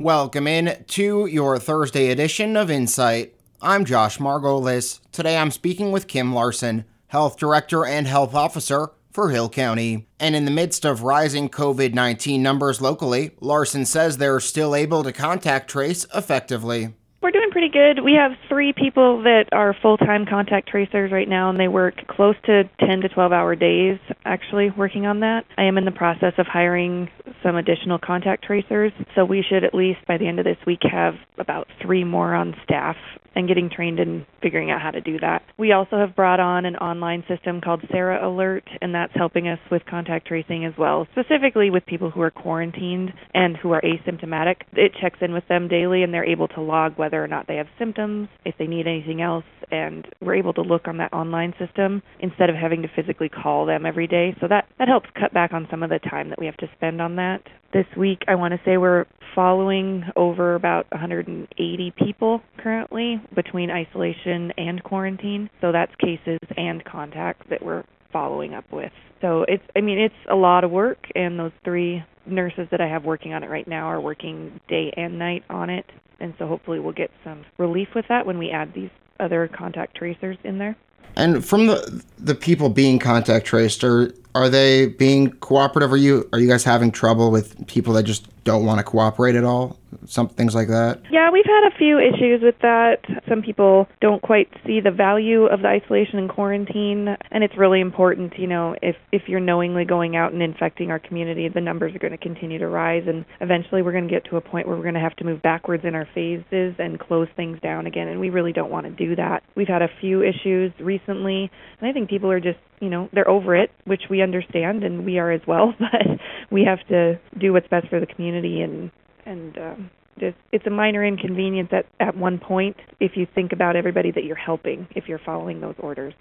Welcome in to your Thursday edition of Insight. I'm Josh Margolis. Today I'm speaking with Kim Larson, Health Director and Health Officer for Hill County. And in the midst of rising COVID 19 numbers locally, Larson says they're still able to contact trace effectively. We're doing pretty good. We have three people that are full time contact tracers right now, and they work close to 10 to 12 hour days actually working on that. I am in the process of hiring some additional contact tracers, so we should at least by the end of this week have about three more on staff and getting trained in figuring out how to do that. We also have brought on an online system called Sara Alert, and that's helping us with contact tracing as well, specifically with people who are quarantined and who are asymptomatic. It checks in with them daily, and they're able to log whether or not they have symptoms, if they need anything else, and we're able to look on that online system instead of having to physically call them every day. So that, that helps cut back on some of the time that we have to spend on that. This week, I want to say we're following over about 180 people currently between isolation and quarantine. So that's cases and contacts that we're following up with. So it's I mean it's a lot of work and those three nurses that I have working on it right now are working day and night on it. And so hopefully we'll get some relief with that when we add these other contact tracers in there. And from the the people being contact traced, are are they being cooperative? Are you are you guys having trouble with people that just don't want to cooperate at all? Some things like that. Yeah, we've had a few issues with that. Some people don't quite see the value of the isolation and quarantine, and it's really important. You know, if if you're knowingly going out and infecting our community, the numbers are going to continue to rise, and eventually we're going to get to a point where we're going to have to move backwards in our phases and close things down again, and we really don't want to do that. We've had a few issues recently, and I think people are just you know they're over it, which we understand, and we are as well. But we have to do what's best for the community, and and um, just, it's a minor inconvenience at at one point if you think about everybody that you're helping if you're following those orders.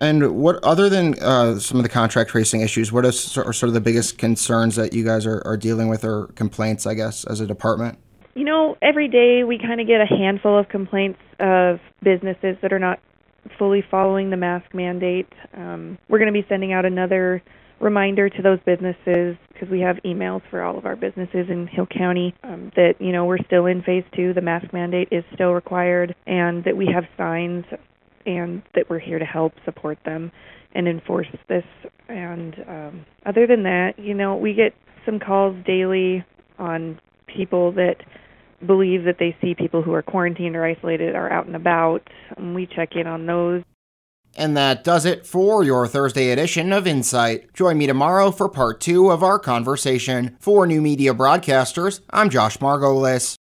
And what, other than uh, some of the contract tracing issues, what are sort of the biggest concerns that you guys are, are dealing with, or complaints, I guess, as a department? You know, every day we kind of get a handful of complaints of businesses that are not fully following the mask mandate. Um, we're going to be sending out another reminder to those businesses because we have emails for all of our businesses in Hill County um, that you know we're still in phase two. The mask mandate is still required, and that we have signs, and that we're here to help support them and enforce this. And um, other than that, you know, we get some calls daily on people that believe that they see people who are quarantined or isolated are out and about. And we check in on those. And that does it for your Thursday edition of Insight. Join me tomorrow for part two of our conversation. For new media broadcasters, I'm Josh Margolis.